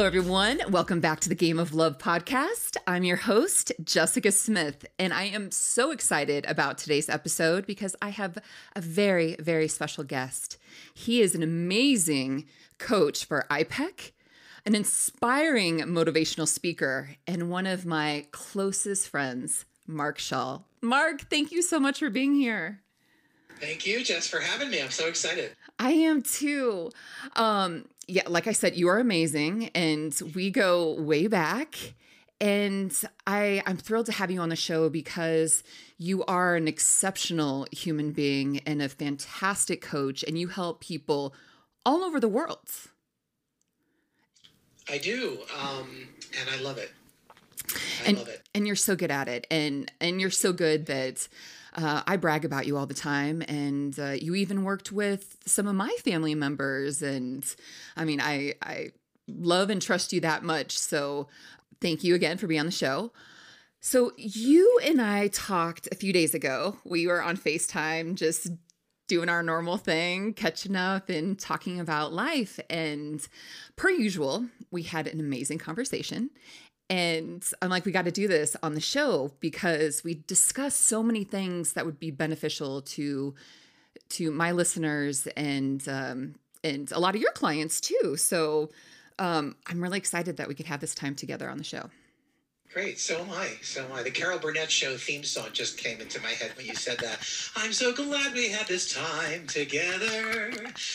Hello, everyone. Welcome back to the Game of Love podcast. I'm your host, Jessica Smith, and I am so excited about today's episode because I have a very, very special guest. He is an amazing coach for IPEC, an inspiring motivational speaker, and one of my closest friends, Mark Schall. Mark, thank you so much for being here. Thank you, Jess, for having me. I'm so excited. I am too. Um, yeah, like I said, you are amazing, and we go way back. And I, I'm thrilled to have you on the show because you are an exceptional human being and a fantastic coach, and you help people all over the world. I do, um, and I love it. I and, love it. And you're so good at it, and and you're so good that uh, I brag about you all the time, and uh, you even worked with some of my family members. And I mean, I I love and trust you that much. So thank you again for being on the show. So you and I talked a few days ago. We were on FaceTime, just doing our normal thing, catching up and talking about life. And per usual, we had an amazing conversation. And I'm like, we got to do this on the show because we discussed so many things that would be beneficial to to my listeners and um, and a lot of your clients too. So um, I'm really excited that we could have this time together on the show. Great, so am I. So am I. The Carol Burnett Show theme song just came into my head when you said that. I'm so glad we had this time together.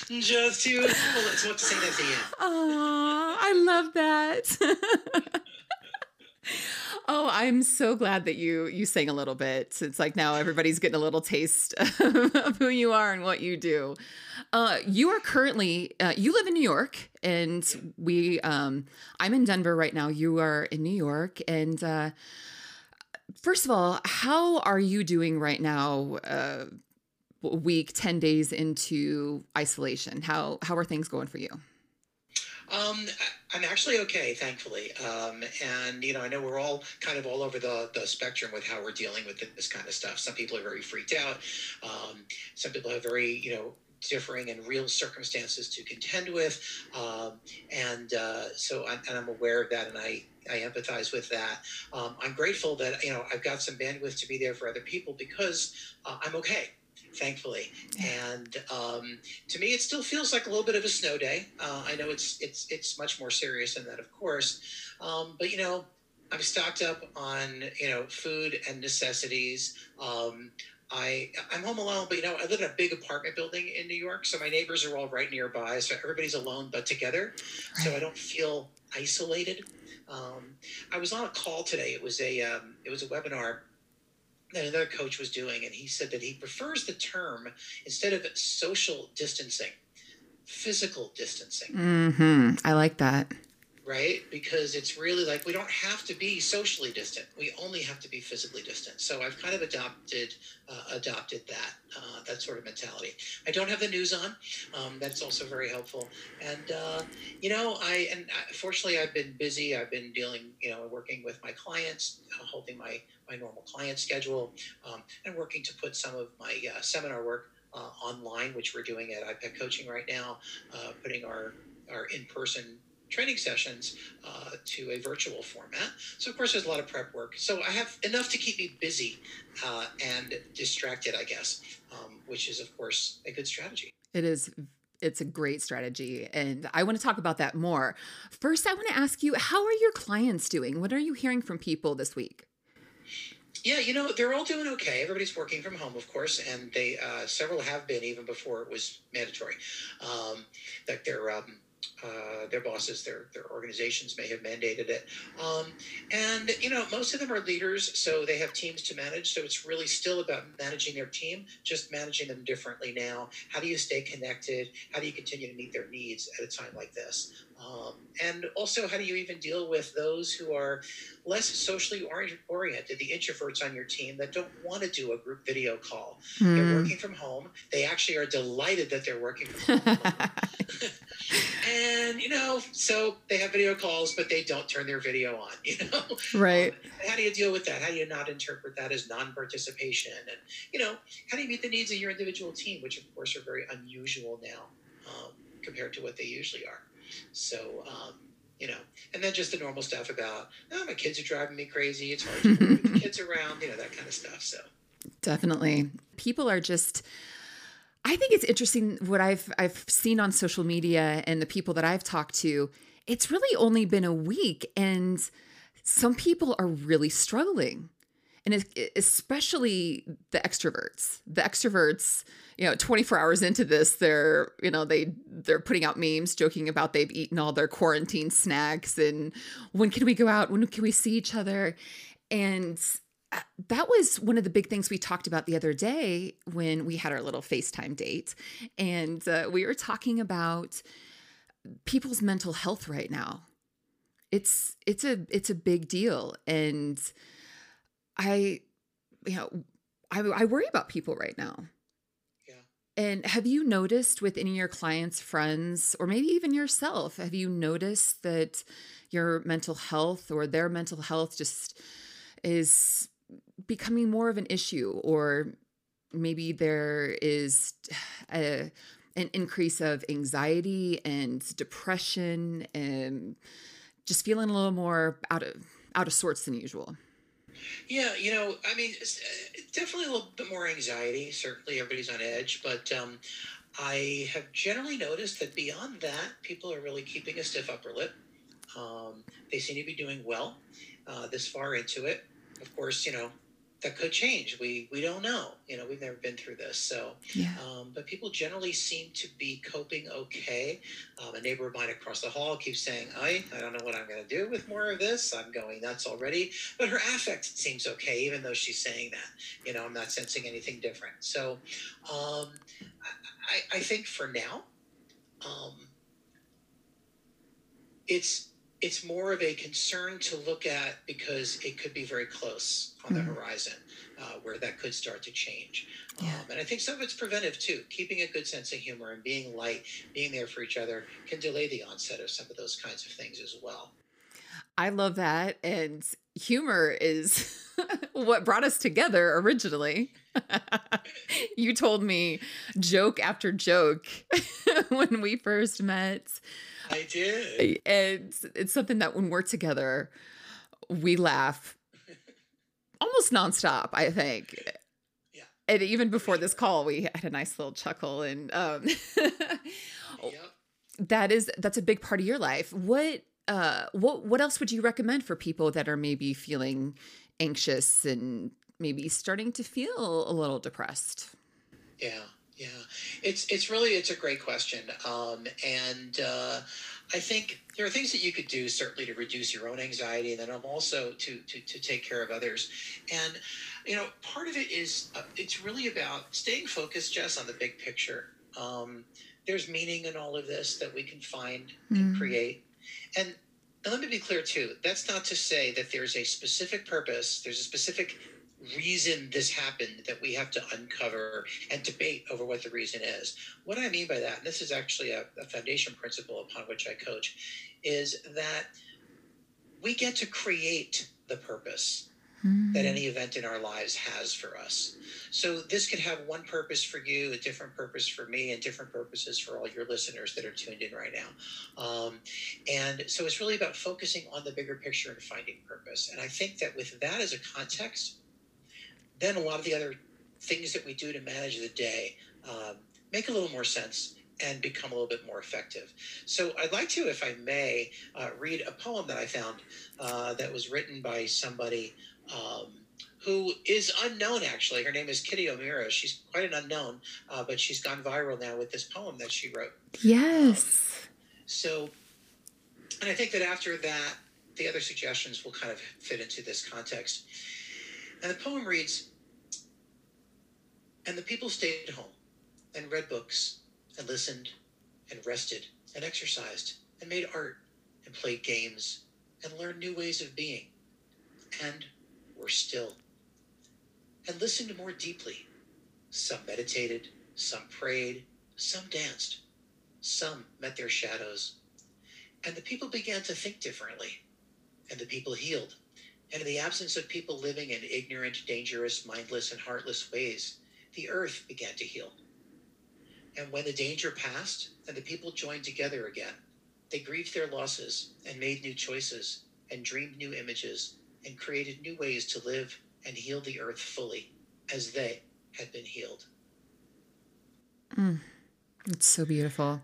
Just to well, let's what to sing at the end. Oh, I love that. Oh, I'm so glad that you you sang a little bit. It's like now everybody's getting a little taste of who you are and what you do. Uh, you are currently uh, you live in New York, and we um, I'm in Denver right now. You are in New York, and uh, first of all, how are you doing right now? Uh, week 10 days into isolation how how are things going for you um, I'm actually okay, thankfully. Um, and you know, I know we're all kind of all over the, the spectrum with how we're dealing with this kind of stuff. Some people are very freaked out. Um, some people have very, you know, differing and real circumstances to contend with. Um, and uh, so, I'm, and I'm aware of that, and I I empathize with that. Um, I'm grateful that you know I've got some bandwidth to be there for other people because uh, I'm okay thankfully. And um, to me, it still feels like a little bit of a snow day. Uh, I know it's it's it's much more serious than that, of course. Um, but you know, I'm stocked up on you know food and necessities. Um, I I'm home alone, but you know I live in a big apartment building in New York, so my neighbors are all right nearby. So everybody's alone but together, right. so I don't feel isolated. Um, I was on a call today. It was a um, it was a webinar that another coach was doing, and he said that he prefers the term instead of social distancing, physical distancing. Mm-hmm. I like that right? Because it's really like we don't have to be socially distant; we only have to be physically distant. So I've kind of adopted uh, adopted that uh, that sort of mentality. I don't have the news on; um, that's also very helpful. And uh, you know, I and I, fortunately I've been busy. I've been dealing, you know, working with my clients, uh, holding my my normal client schedule, um, and working to put some of my uh, seminar work. Uh, online, which we're doing at IPEC Coaching right now, putting our our in-person training sessions uh, to a virtual format. So, of course, there's a lot of prep work. So, I have enough to keep me busy uh, and distracted, I guess, um, which is, of course, a good strategy. It is. It's a great strategy. And I want to talk about that more. First, I want to ask you how are your clients doing? What are you hearing from people this week? Yeah, you know they're all doing okay. Everybody's working from home, of course, and they uh, several have been even before it was mandatory. Um, that they're um, uh, their bosses, their their organizations may have mandated it. Um, and you know, most of them are leaders, so they have teams to manage. So it's really still about managing their team, just managing them differently now. How do you stay connected? How do you continue to meet their needs at a time like this? Um, and also, how do you even deal with those who are less socially oriented, the introverts on your team that don't want to do a group video call? Mm. They're working from home. They actually are delighted that they're working from home. and, you know, so they have video calls, but they don't turn their video on, you know? Right. Um, how do you deal with that? How do you not interpret that as non participation? And, you know, how do you meet the needs of your individual team, which, of course, are very unusual now um, compared to what they usually are? So, um, you know, and then just the normal stuff about, oh, my kids are driving me crazy. It's hard to with the kids around, you know, that kind of stuff. So definitely, people are just. I think it's interesting what I've I've seen on social media and the people that I've talked to. It's really only been a week, and some people are really struggling and especially the extroverts the extroverts you know 24 hours into this they're you know they they're putting out memes joking about they've eaten all their quarantine snacks and when can we go out when can we see each other and uh, that was one of the big things we talked about the other day when we had our little FaceTime date. And uh, we were talking about people's mental health right now. It's it's a it's a big deal and I, you know, I, I worry about people right now. Yeah. And have you noticed with any of your clients, friends, or maybe even yourself, have you noticed that your mental health or their mental health just is becoming more of an issue? Or maybe there is a, an increase of anxiety and depression and just feeling a little more out of out of sorts than usual. Yeah, you know, I mean, uh, definitely a little bit more anxiety. Certainly, everybody's on edge, but um, I have generally noticed that beyond that, people are really keeping a stiff upper lip. Um, they seem to be doing well uh, this far into it. Of course, you know, that could change. We we don't know. You know, we've never been through this. So, yeah. um, but people generally seem to be coping okay. Um, a neighbor of mine across the hall keeps saying, "I I don't know what I'm going to do with more of this. I'm going nuts already." But her affect seems okay, even though she's saying that. You know, I'm not sensing anything different. So, um, I I think for now, um, it's it's more of a concern to look at because it could be very close on mm-hmm. the horizon uh, where that could start to change. Yeah. Um, and I think some of it's preventive too. Keeping a good sense of humor and being light, being there for each other can delay the onset of some of those kinds of things as well. I love that. And humor is what brought us together originally. you told me joke after joke when we first met. I did. And it's something that when we're together, we laugh almost nonstop, I think. Yeah. And even before this call, we had a nice little chuckle and um yep. that is that's a big part of your life. What uh what what else would you recommend for people that are maybe feeling anxious and maybe starting to feel a little depressed? Yeah. Yeah, it's it's really it's a great question, um, and uh, I think there are things that you could do certainly to reduce your own anxiety, and then also to to to take care of others. And you know, part of it is uh, it's really about staying focused, Jess, on the big picture. Um, there's meaning in all of this that we can find mm. and create, and and let me be clear too. That's not to say that there's a specific purpose, there's a specific reason this happened that we have to uncover and debate over what the reason is. What I mean by that, and this is actually a, a foundation principle upon which I coach, is that we get to create the purpose that any event in our lives has for us. So this could have one purpose for you, a different purpose for me, and different purposes for all your listeners that are tuned in right now. Um, and so it's really about focusing on the bigger picture and finding purpose. And I think that with that as a context, then a lot of the other things that we do to manage the day um, make a little more sense and become a little bit more effective. So I'd like to, if I may, uh, read a poem that I found uh, that was written by somebody um, who is unknown, actually. Her name is Kitty O'Meara. She's quite an unknown, uh, but she's gone viral now with this poem that she wrote. Yes. Um, so, and I think that after that, the other suggestions will kind of fit into this context. And the poem reads And the people stayed at home and read books and listened and rested and exercised and made art and played games and learned new ways of being and were still and listened more deeply. Some meditated, some prayed, some danced, some met their shadows. And the people began to think differently, and the people healed and in the absence of people living in ignorant, dangerous, mindless, and heartless ways, the earth began to heal. And when the danger passed and the people joined together again, They grieved their losses and made new choices and dreamed new images and created new ways to live and heal the earth fully as they had been healed. Mm, it's so beautiful.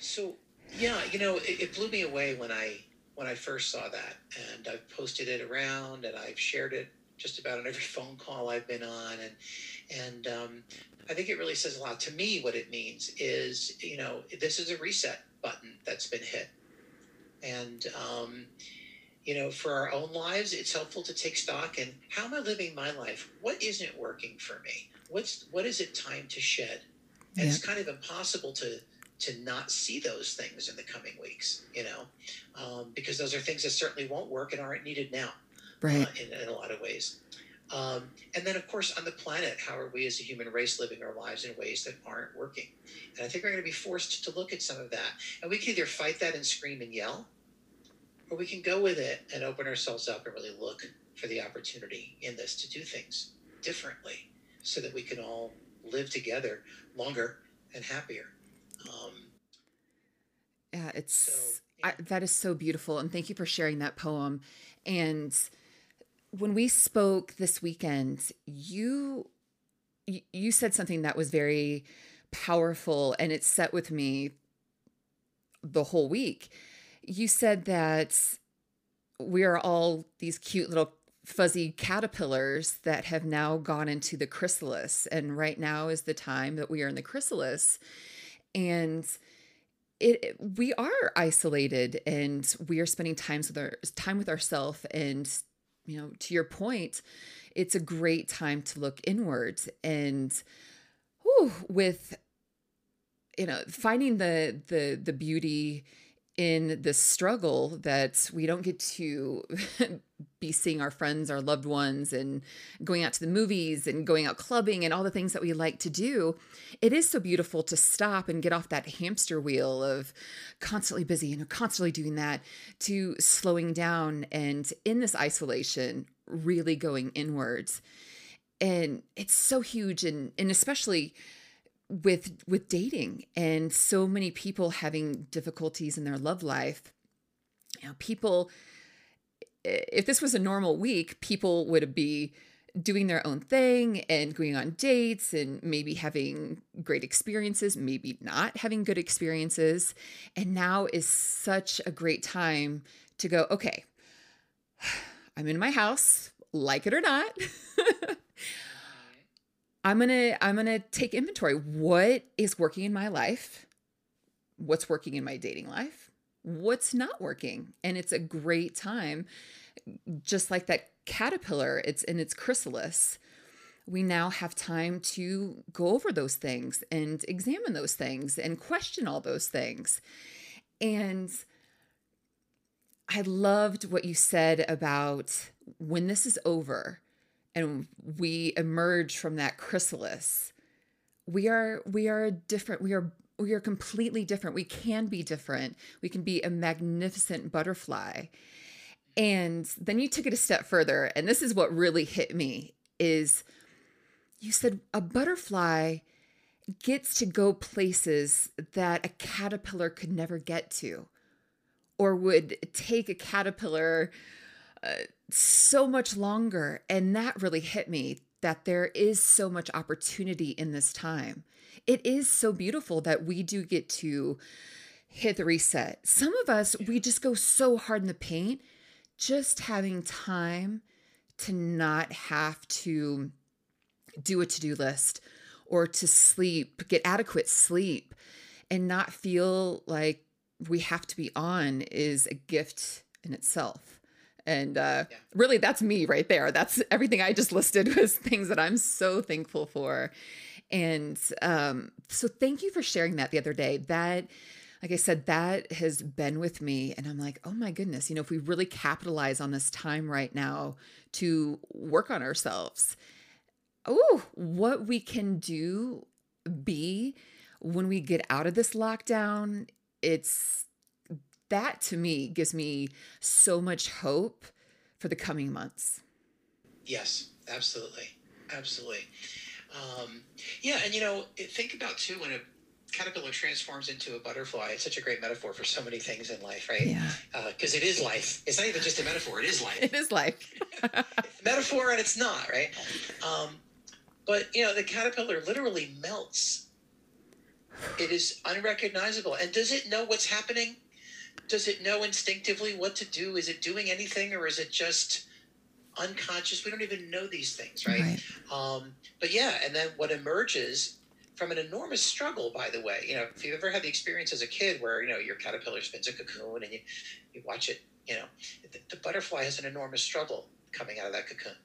So, yeah, you know, it, it blew me away when I when I first saw that, and I've posted it around, and I've shared it just about on every phone call I've been on, and and um, I think it really says a lot to me. What it means is, you know, this is a reset button that's been hit, and um, you know, for our own lives, it's helpful to take stock and how am I living my life? What isn't working for me? What's what is it time to shed? And yeah. it's kind of impossible to to not see those things in the coming weeks, you know, um, because those are things that certainly won't work and aren't needed now, right? Uh, in, in, a lot of ways. Um, and then, of course, on the planet, how are we as a human race living our lives in ways that aren't working? And I think we're going to be forced to look at some of that. And we can either fight that and scream and yell, or we can go with it and open ourselves up and really look for the opportunity in this to do things differently so that we can all live together longer and happier. Um, yeah, it's so, yeah. I, that is so beautiful, and thank you for sharing that poem. And when we spoke this weekend, you you said something that was very powerful, and it set with me the whole week. You said that we are all these cute little fuzzy caterpillars that have now gone into the chrysalis, and right now is the time that we are in the chrysalis and it we are isolated and we are spending times with our time with ourselves and you know to your point it's a great time to look inwards. And whew, with you know finding the the the beauty in the struggle that we don't get to be seeing our friends, our loved ones, and going out to the movies and going out clubbing and all the things that we like to do, it is so beautiful to stop and get off that hamster wheel of constantly busy and constantly doing that to slowing down and in this isolation, really going inwards. And it's so huge and and especially with with dating and so many people having difficulties in their love life. You know people if this was a normal week people would be doing their own thing and going on dates and maybe having great experiences maybe not having good experiences. And now is such a great time to go okay i'm in my house like it or not I'm going to I'm going to take inventory. What is working in my life? What's working in my dating life? What's not working? And it's a great time just like that caterpillar, it's in its chrysalis. We now have time to go over those things and examine those things and question all those things. And I loved what you said about when this is over, and we emerge from that chrysalis we are we are different we are we are completely different. We can be different. We can be a magnificent butterfly. And then you took it a step further and this is what really hit me is you said a butterfly gets to go places that a caterpillar could never get to or would take a caterpillar so much longer. And that really hit me that there is so much opportunity in this time. It is so beautiful that we do get to hit the reset. Some of us, we just go so hard in the paint, just having time to not have to do a to do list or to sleep, get adequate sleep, and not feel like we have to be on is a gift in itself. And uh, yeah. really, that's me right there. That's everything I just listed was things that I'm so thankful for. And um, so, thank you for sharing that the other day. That, like I said, that has been with me. And I'm like, oh my goodness, you know, if we really capitalize on this time right now to work on ourselves, oh, what we can do be when we get out of this lockdown, it's that to me gives me so much hope for the coming months. Yes, absolutely. Absolutely. Um, yeah, and you know, think about too when a caterpillar transforms into a butterfly, it's such a great metaphor for so many things in life, right? Yeah. Because uh, it is life. It's not even just a metaphor, it is life. It is life. metaphor and it's not, right? Um, but, you know, the caterpillar literally melts. It is unrecognizable. And does it know what's happening? Does it know instinctively what to do? Is it doing anything or is it just unconscious? We don't even know these things, right? right. Um, but yeah, and then what emerges from an enormous struggle, by the way. You know, if you've ever had the experience as a kid where, you know, your caterpillar spins a cocoon and you, you watch it, you know, the, the butterfly has an enormous struggle coming out of that cocoon.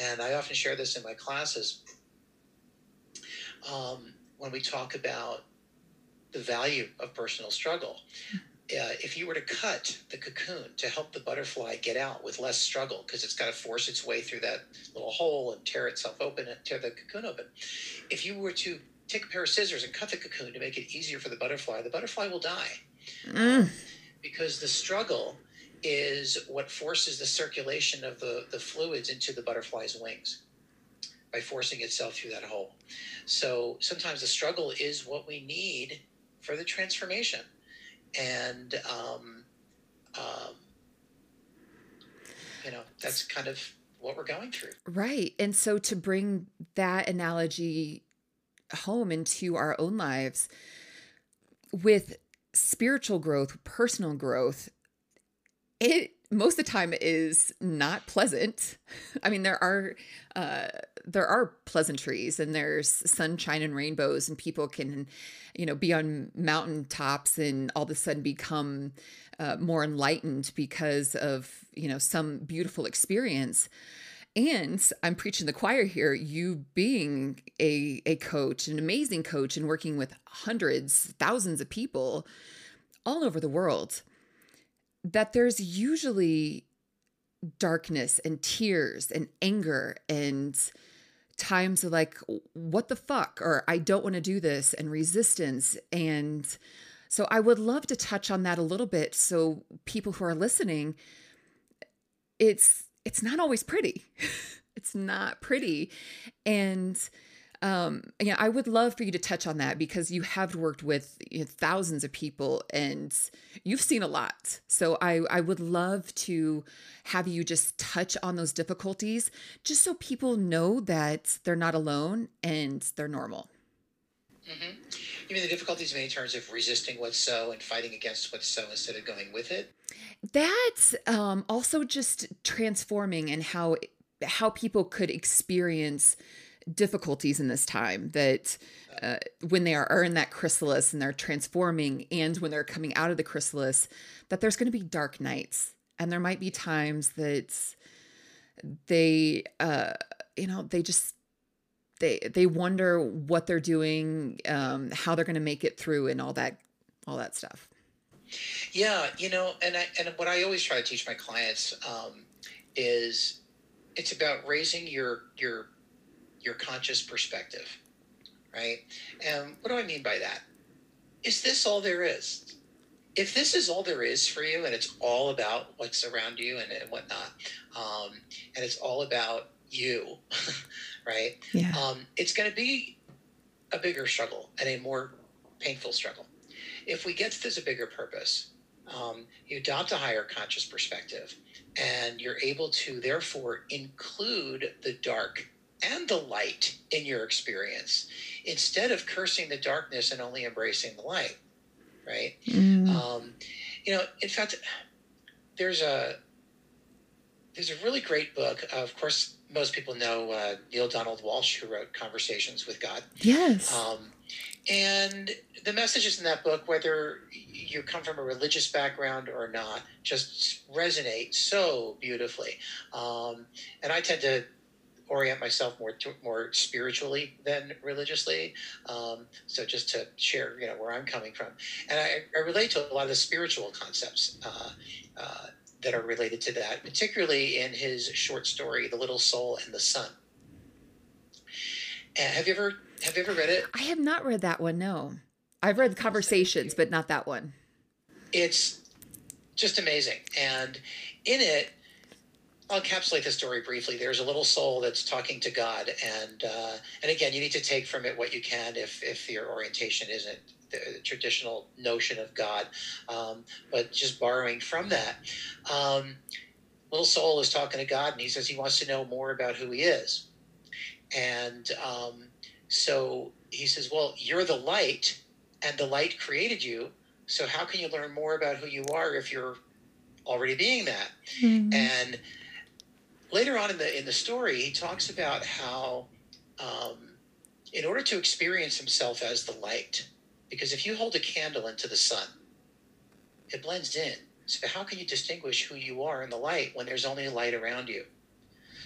And I often share this in my classes um, when we talk about the value of personal struggle. Uh, if you were to cut the cocoon to help the butterfly get out with less struggle, because it's got to force its way through that little hole and tear itself open and tear the cocoon open. If you were to take a pair of scissors and cut the cocoon to make it easier for the butterfly, the butterfly will die. Mm. Because the struggle is what forces the circulation of the, the fluids into the butterfly's wings by forcing itself through that hole. So sometimes the struggle is what we need for the transformation. And, um, um, you know, that's kind of what we're going through. Right. And so to bring that analogy home into our own lives with spiritual growth, personal growth, it most of the time is not pleasant. I mean, there are uh, there are pleasantries and there's sunshine and rainbows, and people can, you know, be on mountain tops and all of a sudden become uh, more enlightened because of you know some beautiful experience. And I'm preaching the choir here, you being a, a coach, an amazing coach, and working with hundreds, thousands of people all over the world, that there's usually darkness and tears and anger and times of like, what the fuck, or I don't want to do this, and resistance. And so I would love to touch on that a little bit so people who are listening, it's it's not always pretty. it's not pretty. And um, yeah, I would love for you to touch on that because you have worked with you know, thousands of people and you've seen a lot. So I, I would love to have you just touch on those difficulties just so people know that they're not alone and they're normal. Mm-hmm. You mean the difficulties in terms of resisting what's so and fighting against what's so instead of going with it? That's um, also just transforming and how how people could experience difficulties in this time that uh, when they are, are in that chrysalis and they're transforming and when they're coming out of the chrysalis that there's going to be dark nights. And there might be times that they uh, you know they just they they wonder what they're doing um, how they're going to make it through and all that all that stuff. Yeah, you know, and I, and what I always try to teach my clients um, is it's about raising your your your conscious perspective, right? And what do I mean by that? Is this all there is? If this is all there is for you, and it's all about what's around you and, and whatnot, um, and it's all about you, right? Yeah. Um, it's going to be a bigger struggle and a more painful struggle if we get to this a bigger purpose, um, you adopt a higher conscious perspective, and you're able to therefore include the dark and the light in your experience instead of cursing the darkness and only embracing the light, right? Mm. Um, you know, in fact, there's a there's a really great book. Of course, most people know uh, Neale Donald Walsch who wrote Conversations with God. Yes. Um, and the messages in that book, whether you come from a religious background or not, just resonate so beautifully. Um, and I tend to orient myself more to, more spiritually than religiously. Um, so just to share, you know, where I'm coming from, and I, I relate to a lot of the spiritual concepts uh, uh, that are related to that, particularly in his short story, "The Little Soul and the Sun." And have you ever have you ever read it? I have not read that one. No, I've read Conversations, but not that one. It's just amazing, and in it, I'll encapsulate the story briefly. There's a little soul that's talking to God, and uh, and again, you need to take from it what you can if if your orientation isn't the traditional notion of God, um, but just borrowing from that. Um, little soul is talking to God, and he says he wants to know more about who he is, and um, so he says, "Well, you're the light, and the light created you. So how can you learn more about who you are if you're already being that?" Mm-hmm. And later on in the in the story, he talks about how, um, in order to experience himself as the light, because if you hold a candle into the sun, it blends in. So how can you distinguish who you are in the light when there's only light around you?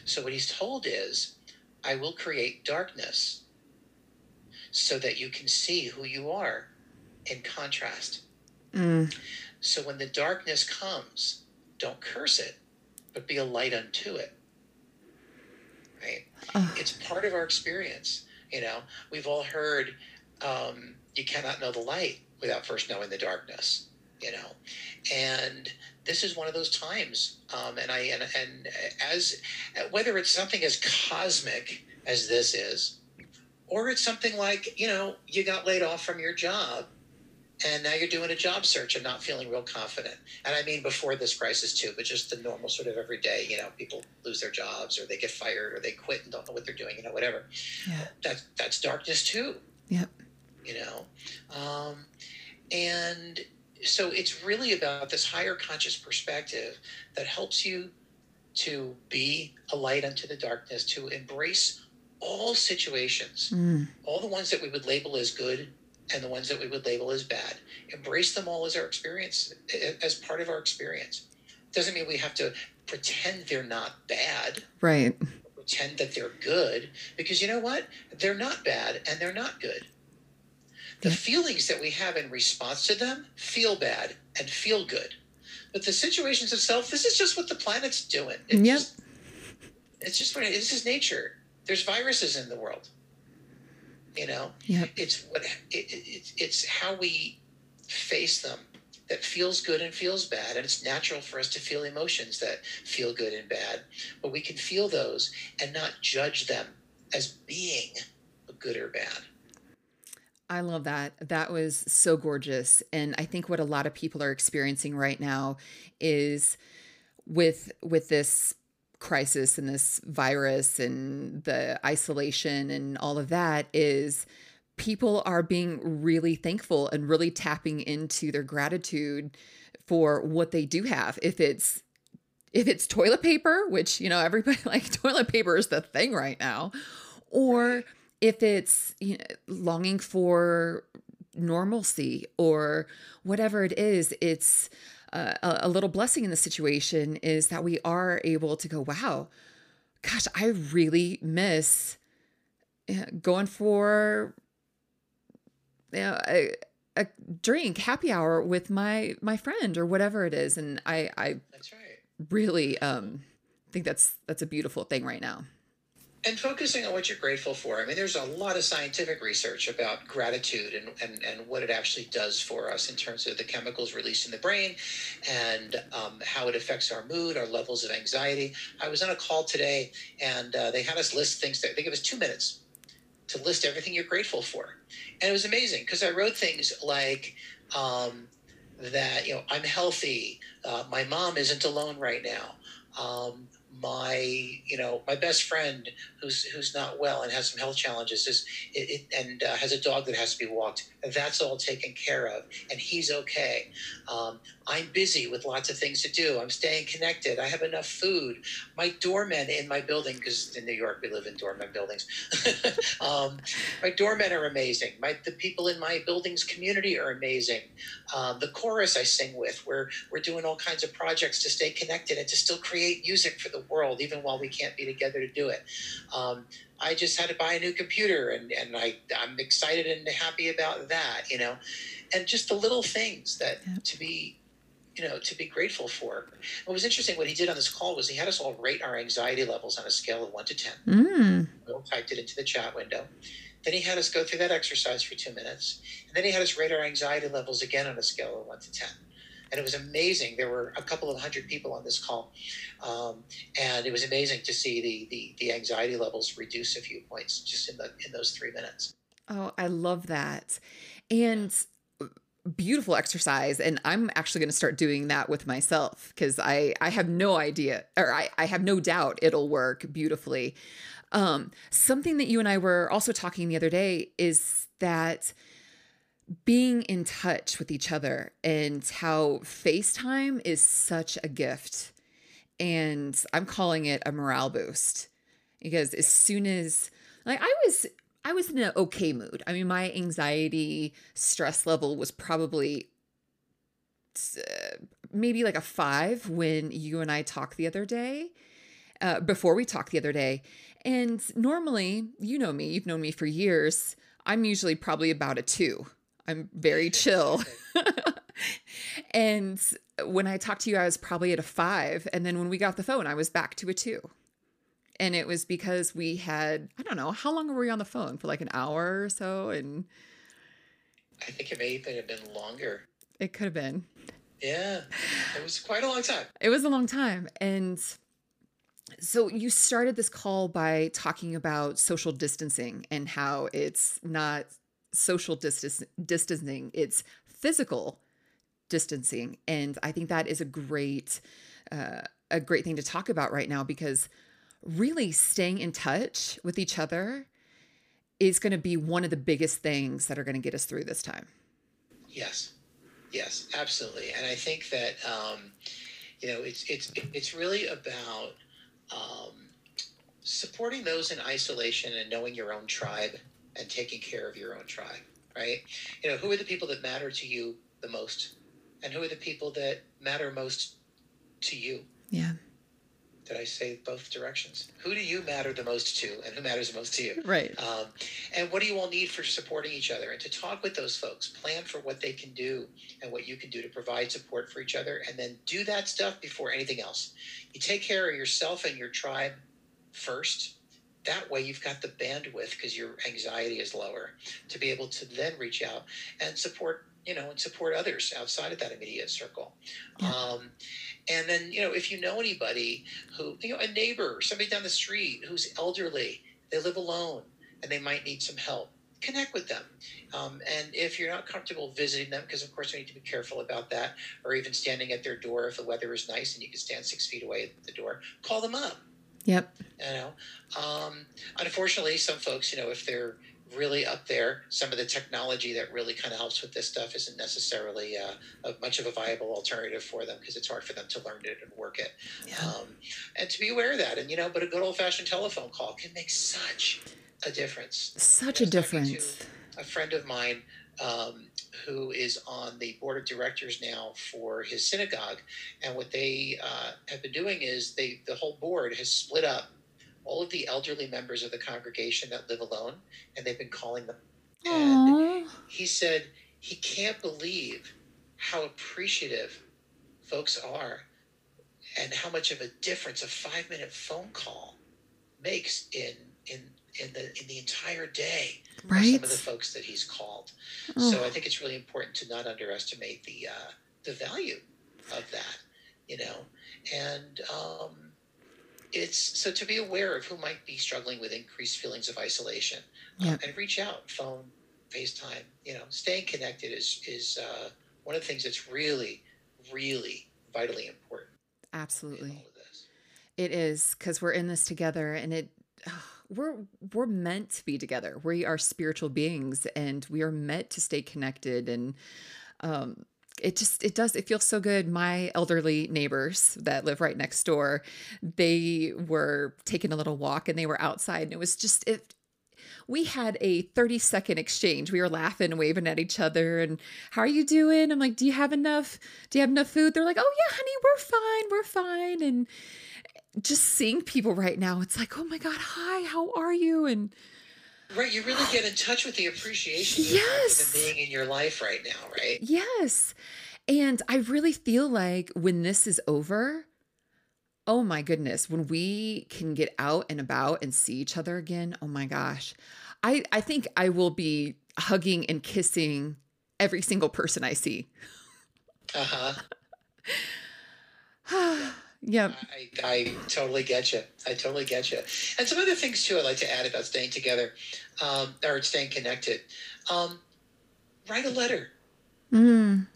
So what he's told is, I will create darkness so that you can see who you are in contrast. Mm. So when the darkness comes, don't curse it, but be a light unto it. Right? Oh. It's part of our experience. You know, we've all heard um, you cannot know the light without first knowing the darkness. You know, and this is one of those times. Um, and I and and as whether it's something as cosmic as this is, or it's something like you know you got laid off from your job and now you're doing a job search and not feeling real confident. And I mean before this crisis too, but just the normal sort of everyday, you know, people lose their jobs or they get fired or they quit and don't know what they're doing, you know, whatever. Yeah. That's that's darkness too. Yep. You know, um, and so it's really about this higher conscious perspective that helps you to be a light unto the darkness, to embrace all situations, mm. all the ones that we would label as good and the ones that we would label as bad. Embrace them all as our experience, as part of our experience. Doesn't mean we have to pretend they're not bad. Right. Pretend that they're good, because you know what? They're not bad and they're not good. The yeah. feelings that we have in response to them feel bad and feel good. But the situations itself, this is just what the planet's doing. It's yep. Just, it's just what it, this is nature. There's viruses in the world. You know, yep. it's what it, it, it's how we face them that feels good and feels bad, and it's natural for us to feel emotions that feel good and bad, but we can feel those and not judge them as being good or bad. I love that. That was so gorgeous. And I think what a lot of people are experiencing right now is with with this crisis and this virus and the isolation and all of that is people are being really thankful and really tapping into their gratitude for what they do have. If it's if it's toilet paper, which you know everybody like toilet paper is the thing right now, or if it's you know, longing for normalcy or whatever it is, it's uh, a, little blessing in the situation is that we are able to go, wow, gosh, I really miss going for you know, a, a drink, happy hour with my my friend or whatever it is, and I I that's right. really um think that's that's a beautiful thing right now and focusing on what you're grateful for. I mean, there's a lot of scientific research about gratitude and, and, and what it actually does for us in terms of the chemicals released in the brain and um, how it affects our mood, our levels of anxiety. I was on a call today and uh, they had us list things that they give us two minutes to list everything you're grateful for. And it was amazing because I wrote things like, um, that you know I'm healthy. Uh, my mom isn't alone right now. Um, my you know my best friend who's who's not well and has some health challenges is it, it, and uh, has a dog that has to be walked. That's all taken care of and he's okay. Um, i'm busy with lots of things to do. I'm staying connected. I have enough food. My doormen in my building because in new york we live in doorman buildings um, my doormen are amazing. My the people in my building's community are amazing. Um, the chorus i sing with we're we're doing all kinds of projects to stay connected and to still create music for the world even while we can't be together to do it. Um, I just had to buy a new computer and, and I, I'm excited and happy about that, you know, and just the little things that to be, you know, to be grateful for. What was interesting, what he did on this call was he had us all rate our anxiety levels on a scale of one to 10. Mm. We all typed it into the chat window. Then he had us go through that exercise for two minutes. And then he had us rate our anxiety levels again on a scale of one to 10. and it was amazing. There were a couple of hundred people on this call, um, and it was amazing to see the, the the anxiety levels reduce a few points just in the in those three minutes. Oh, I love that, and beautiful exercise and i'm actually going to start doing that with myself because i i have no idea or I, I have no doubt it'll work beautifully um something that you and i were also talking the other day is that being in touch with each other and how FaceTime is such a gift. And I'm calling it a morale boost because as soon as like I was I was in an okay mood. I mean, my anxiety stress level was probably uh, maybe like a 5 when you and I talked the other day. Uh, before we talked the other day. And normally, you know me, you've known me for years. I'm usually probably about a two. I'm very chill. and when I talked to you, I was probably at a five. And then when we got the phone, I was back to a two. And it was because we had, I don't know, how long were we on the phone? For like an hour or so? And I think it may have been longer. It could have been. Yeah, it was quite a long time. It was a long time. And so you started this call by talking about social distancing and how it's not social distance, distancing, it's physical distancing. And I think that is a great, uh, a great thing to talk about right now because really staying in touch with each other is going to be one of the biggest things that are going to get us through this time. Yes, yes, absolutely. And I think that um, you know it's it's it's really about um, supporting those in isolation and knowing your own tribe and taking care of your own tribe, right? You know, who are the people that matter to you the most? And who are the people that matter most to you? Yeah. Did I say both directions? Who do you matter the most to, and who matters the most to you? Right. Um, and what do you all need for supporting each other? And to talk with those folks, plan for what they can do and what you can do to provide support for each other, and then do that stuff before anything else. You take care of yourself and your tribe first, that way you've got the bandwidth because your anxiety is lower to be able to then reach out and support you know and support others outside of that immediate circle yeah. um, and then you know if you know anybody who you know a neighbor somebody down the street who's elderly they live alone and they might need some help connect with them um, and if you're not comfortable visiting them because of course you need to be careful about that or even standing at their door if the weather is nice and you can stand six feet away at the door call them up Yep. You know, um, unfortunately, some folks, you know, if they're really up there, some of the technology that really kind of helps with this stuff isn't necessarily uh, a, much of a viable alternative for them because it's hard for them to learn it and work it. Yeah. Um, and to be aware of that, and you know, but a good old fashioned telephone call can make such a difference. Such a difference. A friend of mine um, who is on the board of directors now for his synagogue. And what they uh, have been doing is they the whole board has split up all of the elderly members of the congregation that live alone, and they've been calling them. Aww. And he said he can't believe how appreciative folks are and how much of a difference a five minute phone call makes in in in the in the entire day right. some of the folks that he's called. Oh. So I think it's really important to not underestimate the uh, the value of that, you know, and um, it's so to be aware of who might be struggling with increased feelings of isolation um, and reach out, phone, FaceTime, you know, staying connected is is uh, one of the things that's really, really vitally important. Absolutely. It is because we're in this together and it we're we're meant to be together. We are spiritual beings and we are meant to stay connected and um it just it does it feels so good. My elderly neighbors that live right next door they were taking a little walk and they were outside and it was just it we had a 30 second exchange. We were laughing and waving at each other and how are you doing? I'm like do you have enough do you have enough food? They're like oh yeah honey we're fine we're fine. And just seeing people right now, it's like, oh my God, hi, how are you? And right, you really get in touch with the appreciation yes. being in your life right now, right? Yes. And I really feel like when this is over, oh my goodness, when we can get out and about and see each other again, oh my gosh. I, I think I will be hugging and kissing every single person I see. Uh huh. Yep. I, I totally get you. I totally get you. And some other things too I'd like to add about staying together um, or staying connected. Um, write a letter. Mm.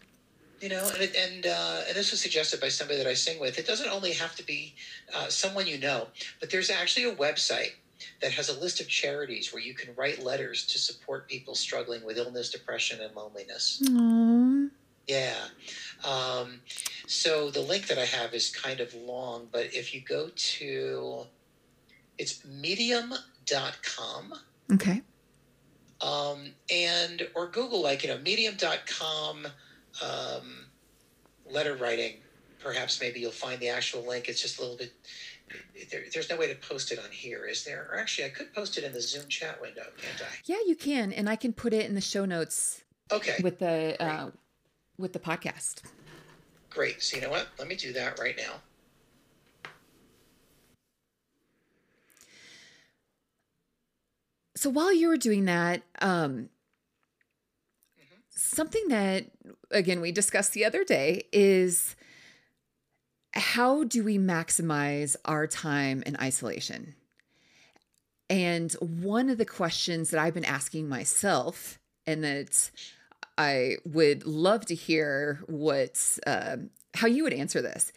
You know, and and uh, and this was suggested by somebody that I sing with. It doesn't only have to be uh, someone you know, but there's actually a website that has a list of charities where you can write letters to support people struggling with illness, depression, and loneliness. Aww. Yeah. Um, so the link that I have is kind of long, but if you go to it's medium.com Okay. um, and or Google like you know medium.com um, letter writing. Perhaps maybe you'll find the actual link. It's just a little bit. There, there's no way to post it on here, is there? Or actually, I could post it in the Zoom chat window, can't I? Yeah, you can, and I can put it in the show notes Okay, with the uh, with the podcast. great. So you know what? Let me do that right now. So while you were doing that, um, Mhm. something that again we discussed the other day is how do we maximize our time in isolation? And one of the questions that I've been asking myself, and that I would love to hear what um how you would answer this,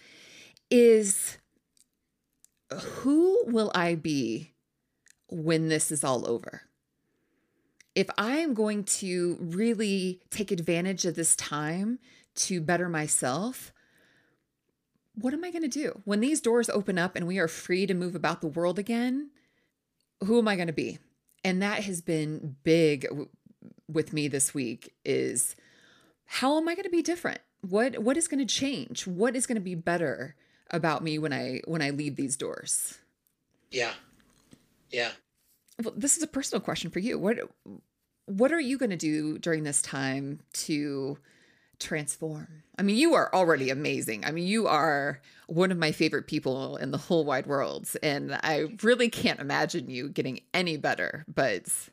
is who will I be when this is all over? If I am going to really take advantage of this time to better myself, what am I going to do? When these doors open up and we are free to move about the world again, who am I going to be? And that has been big with me this week is how am I going to be different? What what is going to change? What is going to be better about me when I when I leave these doors? Yeah, yeah. Well, this is a personal question for you. What what are you going to do during this time to transform? I mean, you are already amazing. I mean, you are one of my favorite people in the whole wide world, and I really can't imagine you getting any better. But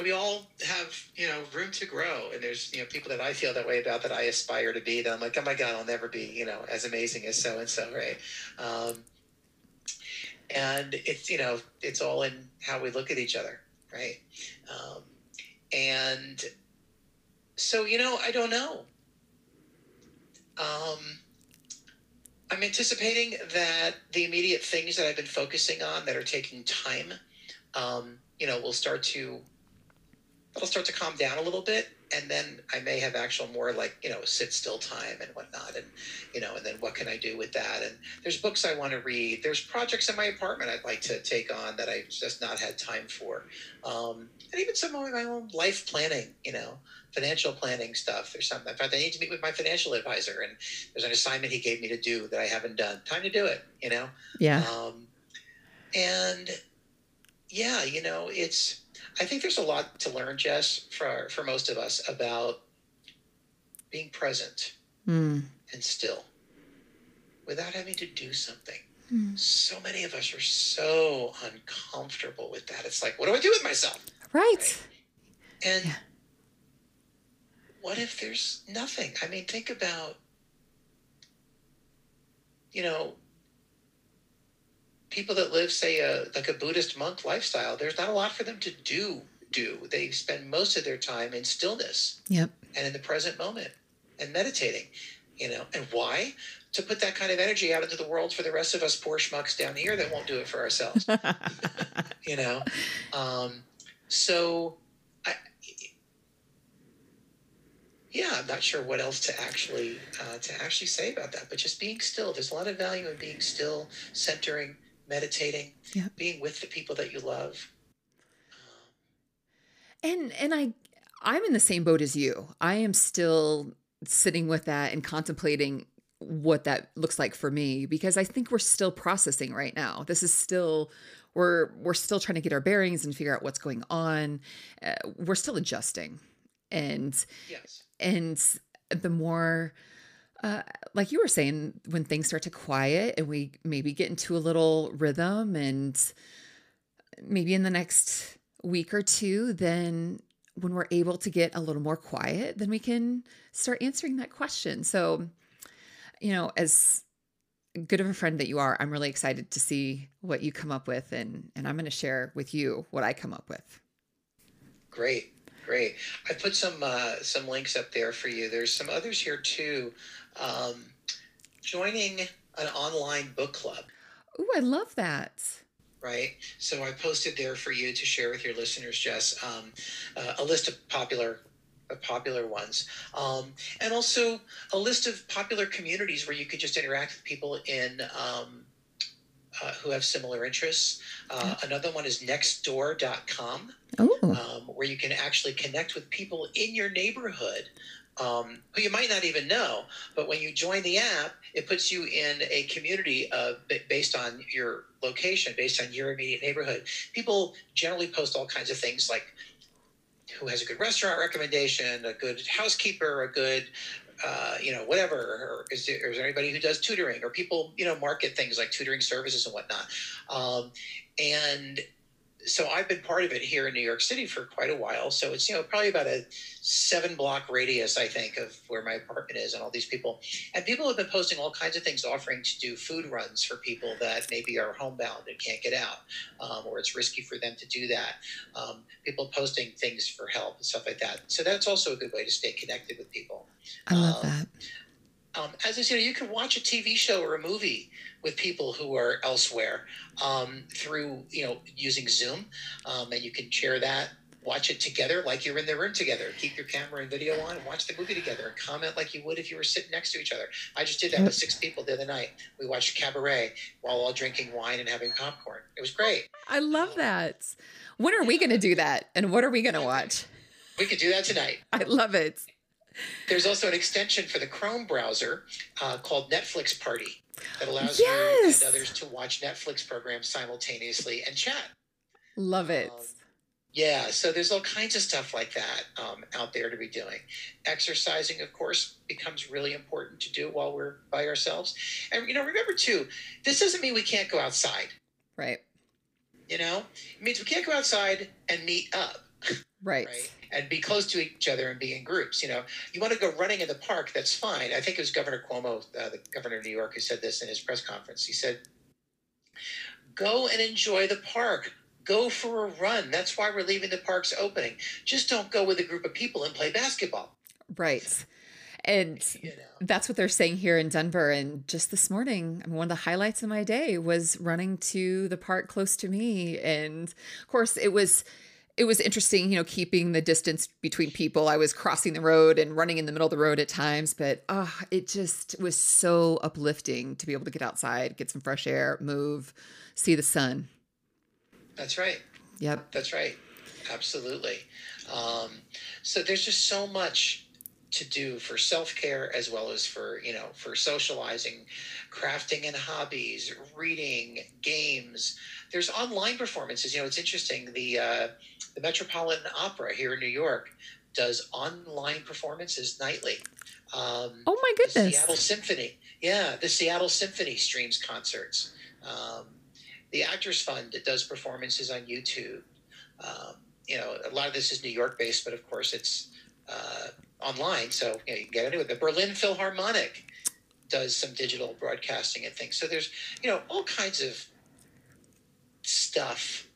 we all have you know room to grow, and there's you know people that I feel that way about that I aspire to be. That I'm like, oh my god, I'll never be you know as amazing as so and so, right? Um, and it's you know it's all in how we look at each other, right? Um, and so you know I don't know. Um, I'm anticipating that the immediate things that I've been focusing on that are taking time, um, you know, will start to it'll start to calm down a little bit, and then I may have actual more like you know sit still time and whatnot, and you know, and then what can I do with that? And there's books I want to read. There's projects in my apartment I'd like to take on that I've just not had time for, um, and even some of my own life planning, you know, financial planning stuff. or something. In fact, I need to meet with my financial advisor, and there's an assignment he gave me to do that I haven't done. Time to do it, you know. yeah, Um, and yeah, you know, it's. I think there's a lot to learn, Jess, for for most of us about being present Mm. and still, without having to do something. Mm. So many of us are so uncomfortable with that. It's like, what do I do with myself? right. And Yeah. what if there's nothing? I mean, think about, you know, people that live, say, a, like a Buddhist monk lifestyle. There's not a lot for them to do. Do they spend most of their time in stillness Yep. and in the present moment and meditating? You know, and why? To put that kind of energy out into the world for the rest of us poor schmucks down here that won't do it for ourselves you know um, so I, yeah i'm not sure what else to actually uh, to actually say about that but just being still there's a lot of value in being still centering meditating Yeah. being with the people that you love And and I I'm in the same boat as you. I am still sitting with that and contemplating what that looks like for me because I think we're still processing right now. This is still we're we're still trying to get our bearings and figure out what's going on. Uh, we're still adjusting. And yes and the more uh, like you were saying when things start to quiet and we maybe get into a little rhythm and maybe in the next week or two then when we're able to get a little more quiet, then we can start answering that question. So, you know, as good of a friend that you are, I'm really excited to see what you come up with and and I'm going to share with you what I come up with. Great. Great. I put some uh, some links up there for you. There's some others here too. Um, joining an online book club. Oh, I love that. Right. So I posted there for you to share with your listeners, Jess, um, uh, a list of popular uh, popular ones, um, and also a list of popular communities where you could just interact with people in um, uh, who have similar interests. Uh, another one is nextdoor.com, um, where you can actually connect with people in your neighborhood um, who you might not even know. But when you join the app, it puts you in a community uh, based on your location, based on your immediate neighborhood. People generally post all kinds of things like who has a good restaurant recommendation, a good housekeeper, a good uh, you know, whatever, or is, there, is there anybody who does tutoring, or people, you know, market things like tutoring services and whatnot. Um, and so I've been part of it here in New York City for quite a while. So it's, you know, probably about a seven block radius, I think, of where my apartment is and all these people. And people have been posting all kinds of things offering to do food runs for people that maybe are homebound and can't get out, um, or it's risky for them to do that. Um, people posting things for help and stuff like that. So that's also a good way to stay connected with people. I love um, that. Um, as I said, you can watch a TV show or a movie with people who are elsewhere um, through, you know, using Zoom, um, and you can share that, watch it together like you're in the room together. Keep your camera and video on, and watch the movie together, and comment like you would if you were sitting next to each other. I just did that with six people the other night. We watched Cabaret while all drinking wine and having popcorn. It was great. I love that. When are we going to do that? And what are we going to watch? We could do that tonight. I love it. There's also an extension for the Chrome browser uh, called Netflix Party that allows yes. you and others to watch Netflix programs simultaneously and chat. Love it. Um, yeah, so there's all kinds of stuff like that um, out there to be doing. Exercising, of course, becomes really important to do while we're by ourselves. And you know, remember too, this doesn't mean we can't go outside. Right. You know, it means we can't go outside and meet up. Right. right. And be close to each other and be in groups. You know, you want to go running in the park, that's fine. I think it was Governor Cuomo, uh, the governor of New York, who said this in his press conference. He said, Go and enjoy the park. Go for a run. That's why we're leaving the parks opening. Just don't go with a group of people and play basketball. Right. And you know. that's what they're saying here in Denver. And just this morning, one of the highlights of my day was running to the park close to me. And of course, it was it was interesting, you know, keeping the distance between people. I was crossing the road and running in the middle of the road at times, but oh, it just was so uplifting to be able to get outside, get some fresh air, move, see the sun. That's right. Yep. That's right. Absolutely. Um, so there's just so much to do for self-care as well as for you know for socializing crafting and hobbies reading games there's online performances you know it's interesting the uh, the Metropolitan Opera here in New York does online performances nightly. Um, oh my goodness! The Seattle Symphony, yeah, the Seattle Symphony streams concerts. Um, the Actors Fund that does performances on YouTube. Um, you know, a lot of this is New York based, but of course it's uh, online, so you, know, you can get into it. The Berlin Philharmonic does some digital broadcasting and things. So there's you know all kinds of stuff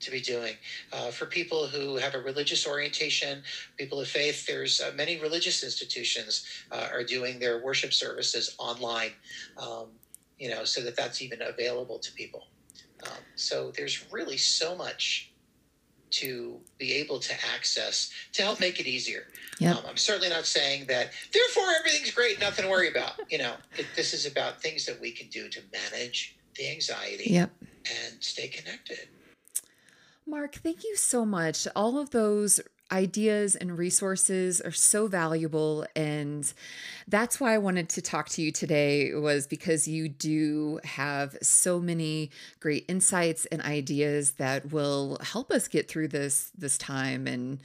to be doing. Uh, for people who have a religious orientation, people of faith, there's uh, many religious institutions uh, are doing their worship services online, um, you know, so that that's even available to people. Um, so there's really so much to be able to access to help make it easier. Yep. Um, I'm certainly not saying that, therefore, everything's great, nothing to worry about. You know, it, this is about things that we can do to manage the anxiety yep. and stay connected. Mark, thank you so much. All of those ideas and resources are so valuable and that's why I wanted to talk to you today was because you do have so many great insights and ideas that will help us get through this this time and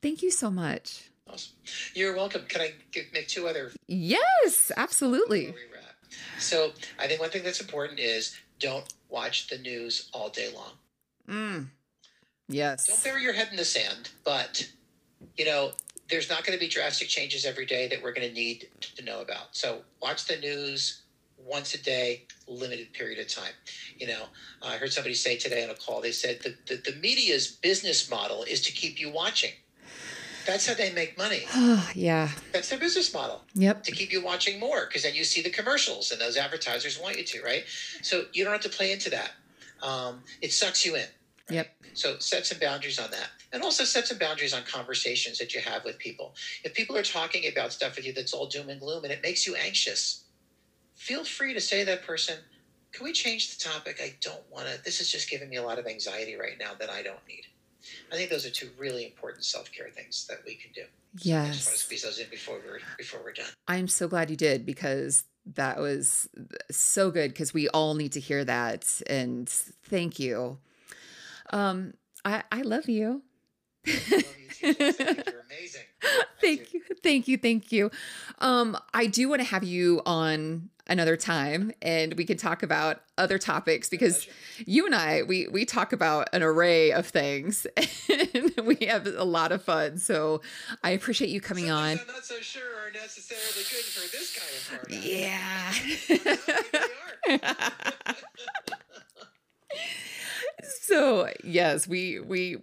thank you so much. Awesome. You're welcome. Can I make two other Yes, absolutely. So, I think one thing that's important is don't watch the news all day long. Mm. Yes. Don't bury your head in the sand, but you know, there's not going to be drastic changes every day that we're going to need to know about. So watch the news once a day, limited period of time. You know, I heard somebody say today on a call, they said that the, the media's business model is to keep you watching. That's how they make money. yeah. That's their business model. Yep. To keep you watching more because then you see the commercials and those advertisers want you to, right? So you don't have to play into that. Um, it sucks you in. Yep. So set some boundaries on that. And also set some boundaries on conversations that you have with people. If people are talking about stuff with you that's all doom and gloom and it makes you anxious, feel free to say to that person, can we change the topic? I don't want to, this is just giving me a lot of anxiety right now that I don't need. I think those are two really important self care things that we can do. Yes. I just want to squeeze those in before we're before we're done. I'm so glad you did because that was so good because we all need to hear that. And thank you. Um, I I love you. I love you too, You're amazing. Thank you. Thank you. Thank you. Um i do want to have you on another time and we can talk about other topics because you and i we we talk about an array of things and we have a lot of fun. So i appreciate you coming Some on. I'm not so sure are necessarily good for this kind of yeah. Maybe they are. so yes we we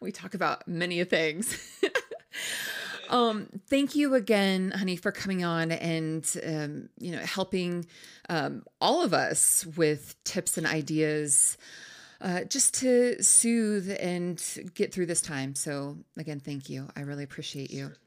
we talk about many things um thank you again honey for coming on and um you know helping um all of us with tips and ideas uh, just to soothe and get through this time so again thank you i really appreciate you Certainly.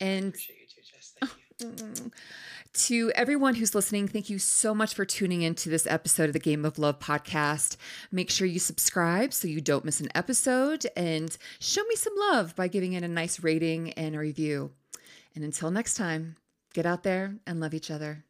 and Appreciate you too, Jess. Thank you. To everyone who's listening, thank you so much for tuning in to this episode of the Game of Love podcast. Make sure you subscribe so you don't miss an episode and show me some love by giving it a nice rating and a review. And until next time, get out there and love each other.